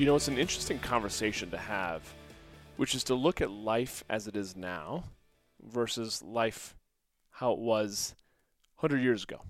You know, it's an interesting conversation to have, which is to look at life as it is now versus life how it was 100 years ago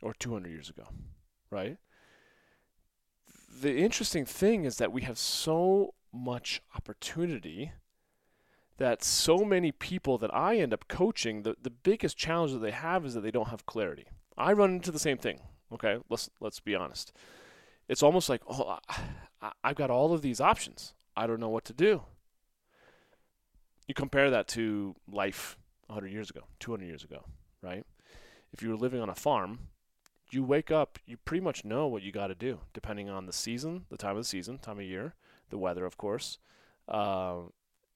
or 200 years ago, right? The interesting thing is that we have so much opportunity that so many people that I end up coaching, the, the biggest challenge that they have is that they don't have clarity. I run into the same thing. Okay, let's let's be honest. It's almost like, oh, I've got all of these options. I don't know what to do. You compare that to life 100 years ago, 200 years ago, right? If you were living on a farm, you wake up, you pretty much know what you got to do, depending on the season, the time of the season, time of year, the weather, of course. Uh,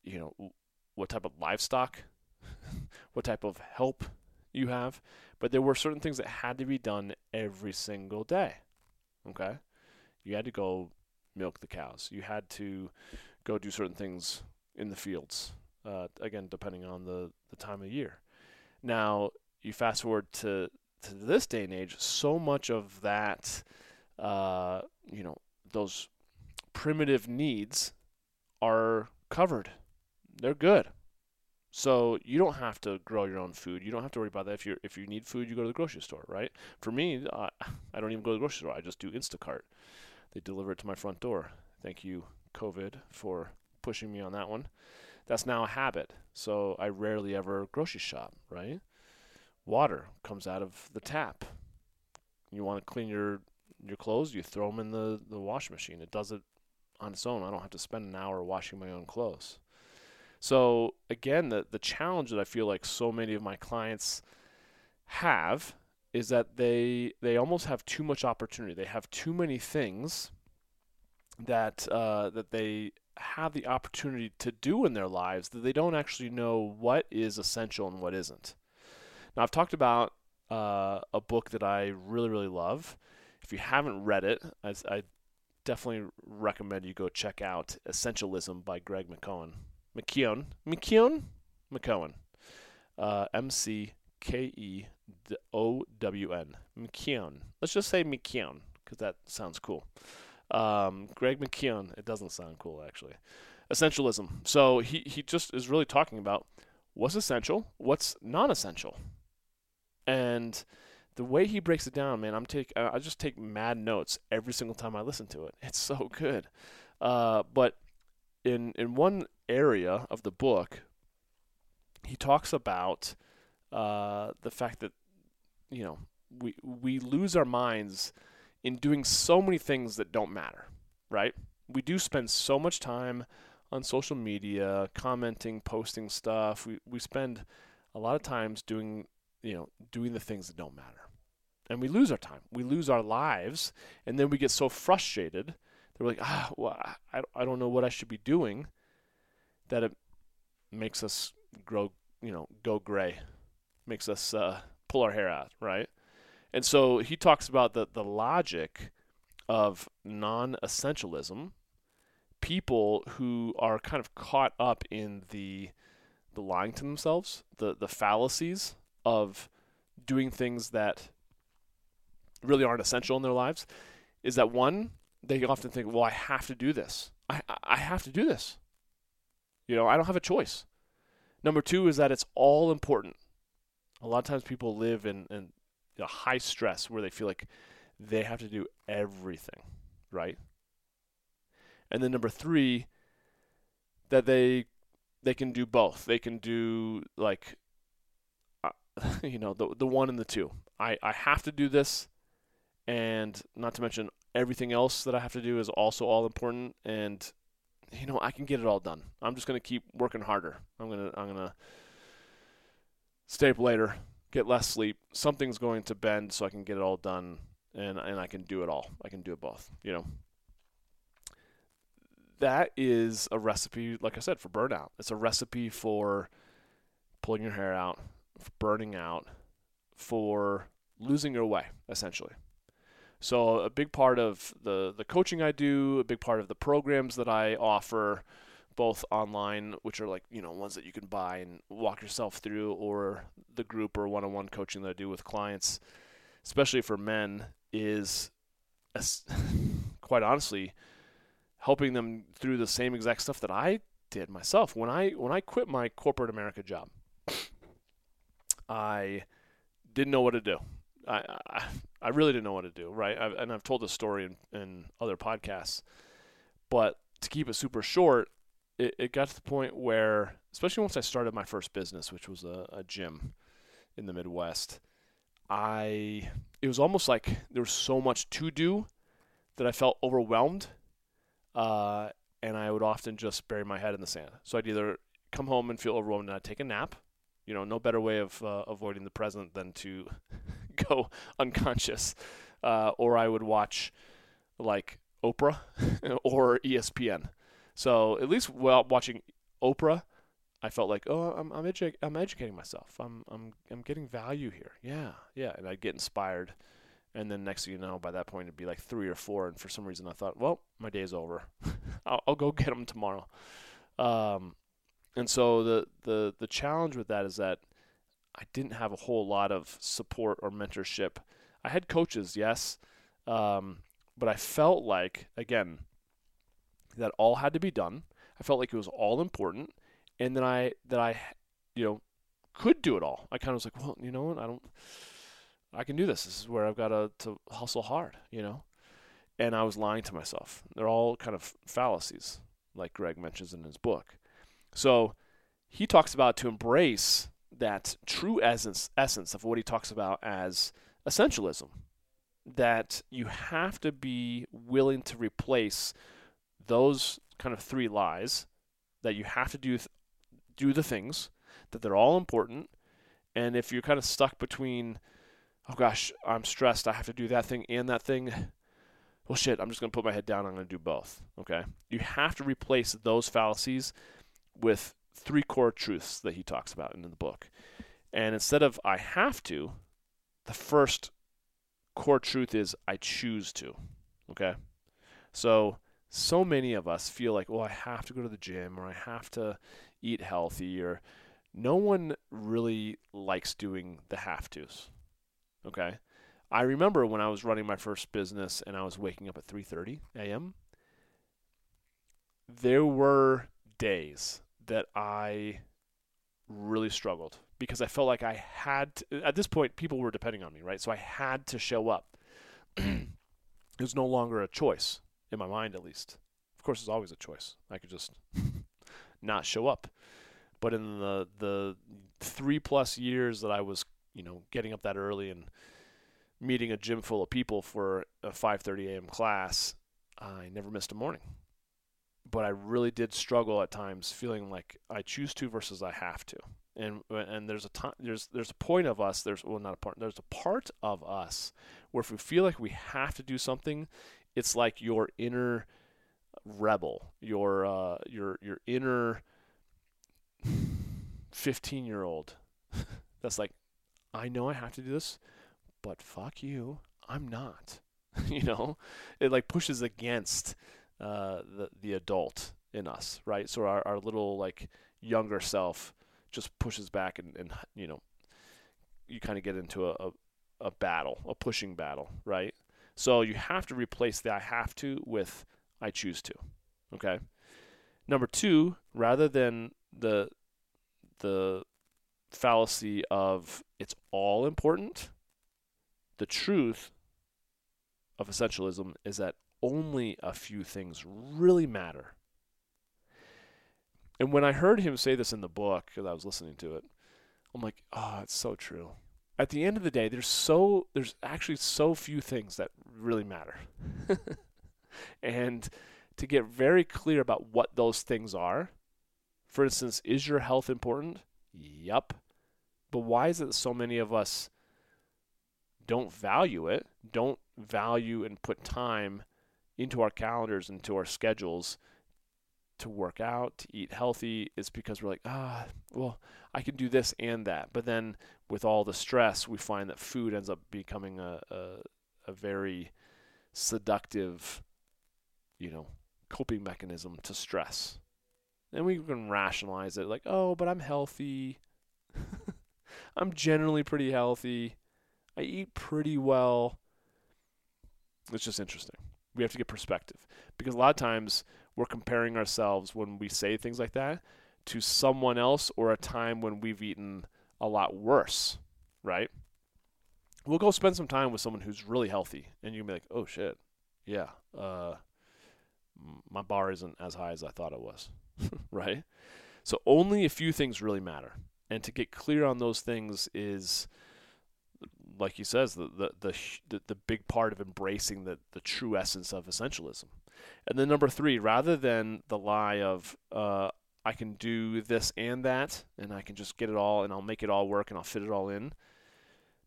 you know, what type of livestock, what type of help you have. But there were certain things that had to be done every single day. Okay? You had to go milk the cows. You had to go do certain things in the fields. Uh, again, depending on the, the time of year. Now, you fast forward to, to this day and age, so much of that, uh, you know, those primitive needs are covered. They're good. So you don't have to grow your own food. You don't have to worry about that. If you if you need food, you go to the grocery store, right? For me, uh, I don't even go to the grocery store. I just do Instacart. They deliver it to my front door. Thank you, COVID, for pushing me on that one. That's now a habit. So I rarely ever grocery shop, right? Water comes out of the tap. You want to clean your your clothes, you throw them in the, the washing machine. It does it on its own. I don't have to spend an hour washing my own clothes. So again, the the challenge that I feel like so many of my clients have is that they they almost have too much opportunity. They have too many things that uh, that they have the opportunity to do in their lives that they don't actually know what is essential and what isn't. Now I've talked about uh, a book that I really really love. If you haven't read it, I, I definitely recommend you go check out Essentialism by Greg McKeown. McKeown, McKeown, McKeown, uh, M C K E O W N. McKeown. Let's just say McKeown because that sounds cool. Um, Greg McKeown. It doesn't sound cool actually. Essentialism. So he he just is really talking about what's essential, what's non-essential, and the way he breaks it down, man. I'm take I just take mad notes every single time I listen to it. It's so good. Uh, but in in one area of the book, he talks about uh, the fact that you know we we lose our minds in doing so many things that don't matter, right? We do spend so much time on social media, commenting, posting stuff. We we spend a lot of times doing you know doing the things that don't matter, and we lose our time. We lose our lives, and then we get so frustrated that we're like, ah, well, I I don't know what I should be doing, that it makes us grow you know go gray makes us uh, pull our hair out, right? And so he talks about the, the logic of non essentialism, people who are kind of caught up in the the lying to themselves, the, the fallacies of doing things that really aren't essential in their lives, is that one, they often think, well, I have to do this. I, I have to do this. You know, I don't have a choice. Number two is that it's all important a lot of times people live in, in a high stress where they feel like they have to do everything, right? And then number three, that they they can do both. They can do like, uh, you know, the the one and the two. I I have to do this, and not to mention everything else that I have to do is also all important. And you know, I can get it all done. I'm just gonna keep working harder. I'm gonna I'm gonna stay up later, get less sleep. Something's going to bend so I can get it all done and and I can do it all. I can do it both, you know. that is a recipe, like I said, for burnout. It's a recipe for pulling your hair out, for burning out, for losing your way, essentially. So a big part of the the coaching I do, a big part of the programs that I offer, both online, which are like you know ones that you can buy and walk yourself through, or the group or one-on-one coaching that I do with clients, especially for men, is quite honestly helping them through the same exact stuff that I did myself when I when I quit my corporate America job. I didn't know what to do. I, I, I really didn't know what to do, right? I've, and I've told this story in, in other podcasts. But to keep it super short, it, it got to the point where, especially once I started my first business, which was a, a gym in the Midwest, I it was almost like there was so much to do that I felt overwhelmed, uh, and I would often just bury my head in the sand. So I'd either come home and feel overwhelmed and I'd take a nap. You know, no better way of uh, avoiding the present than to go unconscious. Uh, or I would watch like Oprah or ESPN. So at least while watching Oprah, I felt like, oh, I'm I'm, edu- I'm educating myself. I'm I'm I'm getting value here. Yeah, yeah, and I'd get inspired. And then next thing you know, by that point it'd be like three or four, and for some reason I thought, well, my day's over. I'll, I'll, go get them tomorrow. Um, and so the the the challenge with that is that I didn't have a whole lot of support or mentorship. I had coaches, yes, um, but I felt like again that all had to be done. I felt like it was all important, and then I that I, you know, could do it all. I kind of was like, well, you know what, I don't, I can do this. This is where I've got to to hustle hard, you know. And I was lying to myself. They're all kind of fallacies, like Greg mentions in his book. So he talks about to embrace that true essence essence of what he talks about as essentialism that you have to be willing to replace those kind of three lies that you have to do th- do the things that they're all important and if you're kind of stuck between oh gosh i'm stressed i have to do that thing and that thing well shit i'm just going to put my head down i'm going to do both okay you have to replace those fallacies with three core truths that he talks about in the book. And instead of I have to, the first core truth is I choose to. Okay? So, so many of us feel like, well, I have to go to the gym or I have to eat healthy or no one really likes doing the have tos. Okay? I remember when I was running my first business and I was waking up at 3:30 a.m. There were days that I really struggled because I felt like I had to, at this point people were depending on me, right? So I had to show up. it was no longer a choice in my mind at least. Of course it's always a choice. I could just not show up. But in the the 3 plus years that I was, you know, getting up that early and meeting a gym full of people for a 5:30 a.m. class, I never missed a morning but I really did struggle at times, feeling like I choose to versus I have to. And and there's a time there's there's a point of us there's well not a part there's a part of us where if we feel like we have to do something, it's like your inner rebel, your uh, your your inner 15 year old that's like I know I have to do this, but fuck you, I'm not. you know, it like pushes against uh, the the adult in us, right? So our, our little like younger self just pushes back and, and you know you kind of get into a, a, a battle, a pushing battle, right? So you have to replace the I have to with I choose to. Okay. Number two, rather than the the fallacy of it's all important, the truth of essentialism is that only a few things really matter. And when I heard him say this in the book, because I was listening to it, I'm like, oh, it's so true. At the end of the day, there's so there's actually so few things that really matter. and to get very clear about what those things are, for instance, is your health important? Yup. But why is it so many of us don't value it, don't value and put time into our calendars, into our schedules to work out, to eat healthy, is because we're like, ah, well, I can do this and that. But then with all the stress, we find that food ends up becoming a, a, a very seductive, you know, coping mechanism to stress. And we can rationalize it like, oh, but I'm healthy. I'm generally pretty healthy. I eat pretty well. It's just interesting. We have to get perspective because a lot of times we're comparing ourselves when we say things like that to someone else or a time when we've eaten a lot worse, right? We'll go spend some time with someone who's really healthy, and you'll be like, "Oh shit, yeah, uh, my bar isn't as high as I thought it was," right? So only a few things really matter, and to get clear on those things is, like he says, the the the, the big part of embracing the the true essence of essentialism. And then number three, rather than the lie of uh, I can do this and that, and I can just get it all, and I'll make it all work, and I'll fit it all in.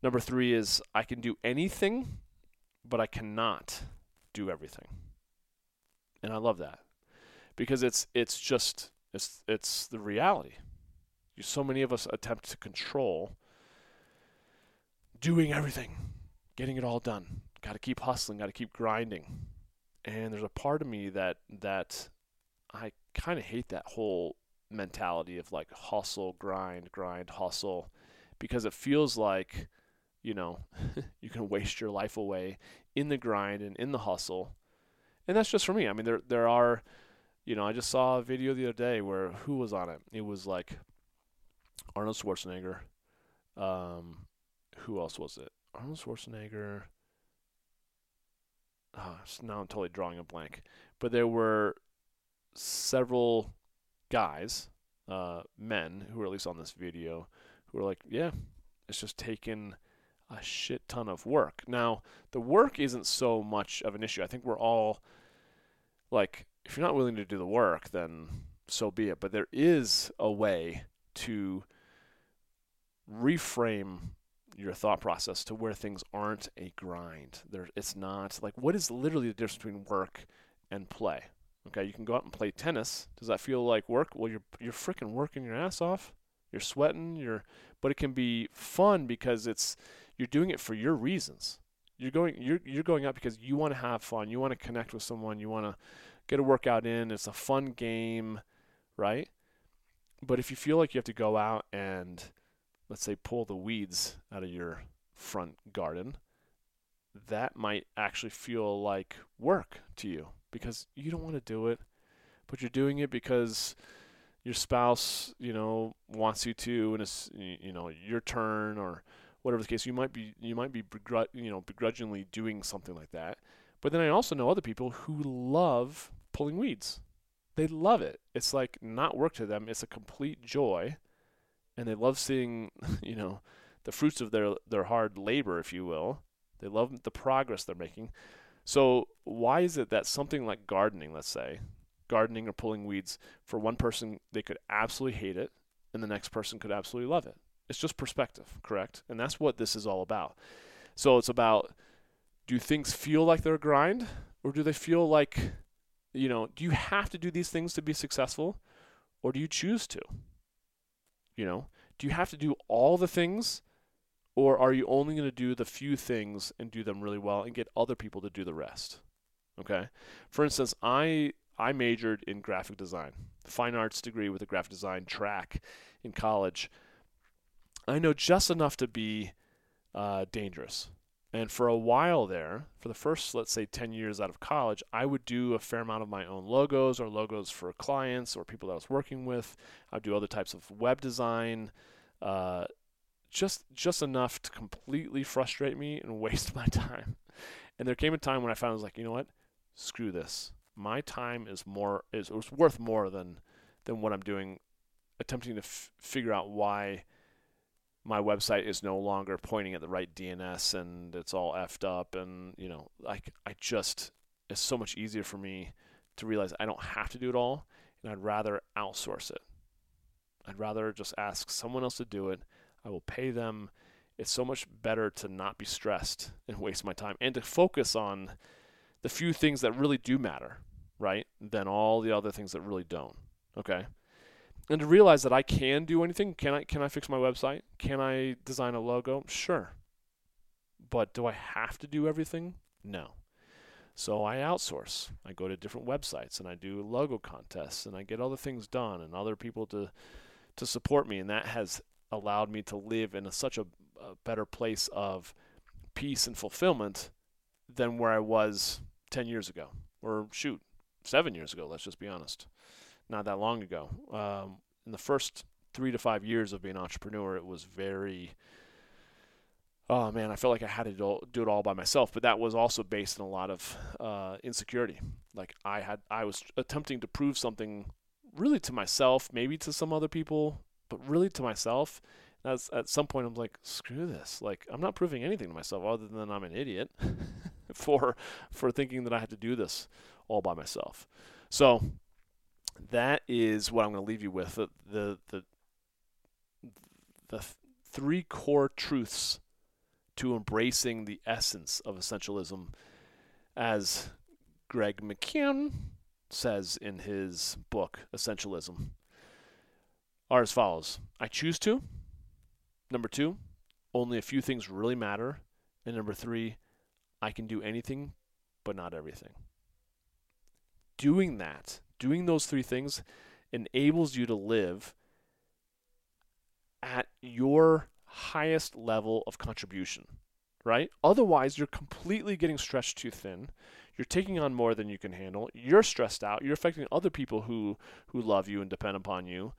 Number three is I can do anything, but I cannot do everything. And I love that because it's it's just it's it's the reality. So many of us attempt to control doing everything, getting it all done. Got to keep hustling, got to keep grinding. And there's a part of me that that I kind of hate that whole mentality of like hustle, grind, grind, hustle, because it feels like, you know, you can waste your life away in the grind and in the hustle. And that's just for me. I mean, there there are, you know, I just saw a video the other day where who was on it? It was like Arnold Schwarzenegger. Um, who else was it? Arnold Schwarzenegger. Oh, now I'm totally drawing a blank. But there were several guys, uh, men who are at least on this video, who are like, yeah, it's just taken a shit ton of work. Now, the work isn't so much of an issue. I think we're all like, if you're not willing to do the work, then so be it. But there is a way to reframe your thought process to where things aren't a grind. There, it's not like what is literally the difference between work and play. Okay, you can go out and play tennis. Does that feel like work? Well, you're you're freaking working your ass off. You're sweating. You're, but it can be fun because it's you're doing it for your reasons. You're going you're you're going out because you want to have fun. You want to connect with someone. You want to get a workout in. It's a fun game, right? But if you feel like you have to go out and let's say pull the weeds out of your front garden, that might actually feel like work to you because you don't want to do it, but you're doing it because your spouse, you know, wants you to, and it's you know your turn or whatever the case. You might be you might be begru- you know begrudgingly doing something like that. But then I also know other people who love pulling weeds. They love it. It's like not work to them. It's a complete joy, and they love seeing you know the fruits of their their hard labor, if you will. They love the progress they're making. So why is it that something like gardening, let's say, gardening or pulling weeds, for one person they could absolutely hate it, and the next person could absolutely love it? It's just perspective, correct? And that's what this is all about. So it's about do things feel like they're a grind, or do they feel like, you know, do you have to do these things to be successful, or do you choose to? You know, do you have to do all the things or are you only going to do the few things and do them really well and get other people to do the rest? Okay. For instance, I I majored in graphic design, fine arts degree with a graphic design track in college. I know just enough to be uh, dangerous. And for a while there, for the first, let's say, 10 years out of college, I would do a fair amount of my own logos or logos for clients or people that I was working with. I would do other types of web design, uh, just just enough to completely frustrate me and waste my time. And there came a time when I found I was like, you know what? Screw this. My time is more is was worth more than than what I'm doing attempting to f- figure out why my website is no longer pointing at the right DNS and it's all effed up and you know like I just it's so much easier for me to realize I don't have to do it all and I'd rather outsource it. I'd rather just ask someone else to do it I will pay them. It's so much better to not be stressed and waste my time and to focus on the few things that really do matter. right, than all the other things that really don't. Okay. And to realize that I can do anything. Can I can I fix my website? Can I design a logo? Sure. But do I have to do everything? No. So I outsource. I go to different websites and I do logo contests and I get other things done and other people to to support me and that has allowed me to live in a, such a, a better place of peace and fulfillment than where I was 10 years ago or shoot, 7 years ago, let's just be honest. Not that long ago. Um, in the first 3 to 5 years of being an entrepreneur, it was very oh man, I felt like I had to do it all by myself. But that was also based on a lot of uh, insecurity. Like I had, I was attempting to prove something really to myself, maybe to some other people, but really to myself. As at some point, I'm like, screw this. Like I'm not proving anything to myself other than I'm an idiot for for thinking that I had to do this all by myself. So that is what I'm going to leave you with the the the, the three core truths to embracing the essence of essentialism, as Greg McKeown says in his book, Essentialism, are as follows I choose to. Number two, only a few things really matter. And number three, I can do anything but not everything. Doing that, doing those three things, enables you to live at your highest level of contribution, right? Otherwise, you're completely getting stretched too thin. You're taking on more than you can handle. You're stressed out. You're affecting other people who who love you and depend upon you,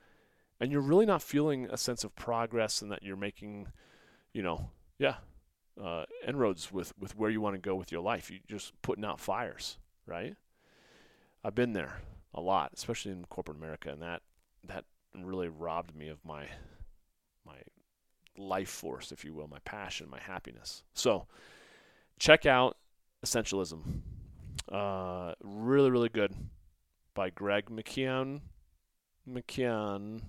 and you're really not feeling a sense of progress and that you're making, you know, yeah, uh, inroads with with where you want to go with your life. You're just putting out fires, right? I've been there a lot, especially in corporate America, and that that really robbed me of my my life force, if you will, my passion, my happiness. So check out Essentialism. Uh, really, really good by Greg McKeown. McKeown,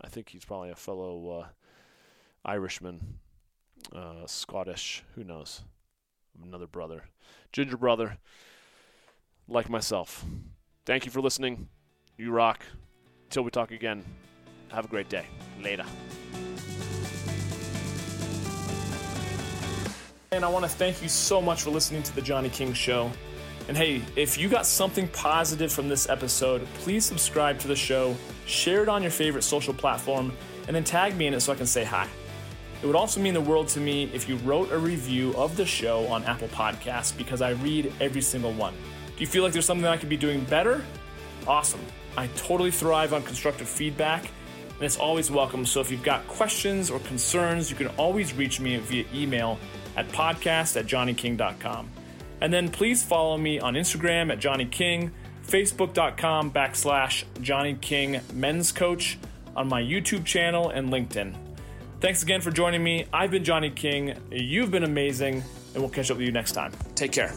I think he's probably a fellow uh, Irishman, uh, Scottish, who knows? Another brother, ginger brother, like myself. Thank you for listening. You rock. Till we talk again, have a great day. Later. And I want to thank you so much for listening to The Johnny King Show. And hey, if you got something positive from this episode, please subscribe to the show, share it on your favorite social platform, and then tag me in it so I can say hi. It would also mean the world to me if you wrote a review of the show on Apple Podcasts because I read every single one. Do you feel like there's something I could be doing better? Awesome. I totally thrive on constructive feedback, and it's always welcome. So if you've got questions or concerns, you can always reach me via email at podcast at johnnyking.com. And then please follow me on Instagram at Johnny King, Facebook.com backslash Johnny King Men's Coach, on my YouTube channel and LinkedIn. Thanks again for joining me. I've been Johnny King. You've been amazing, and we'll catch up with you next time. Take care.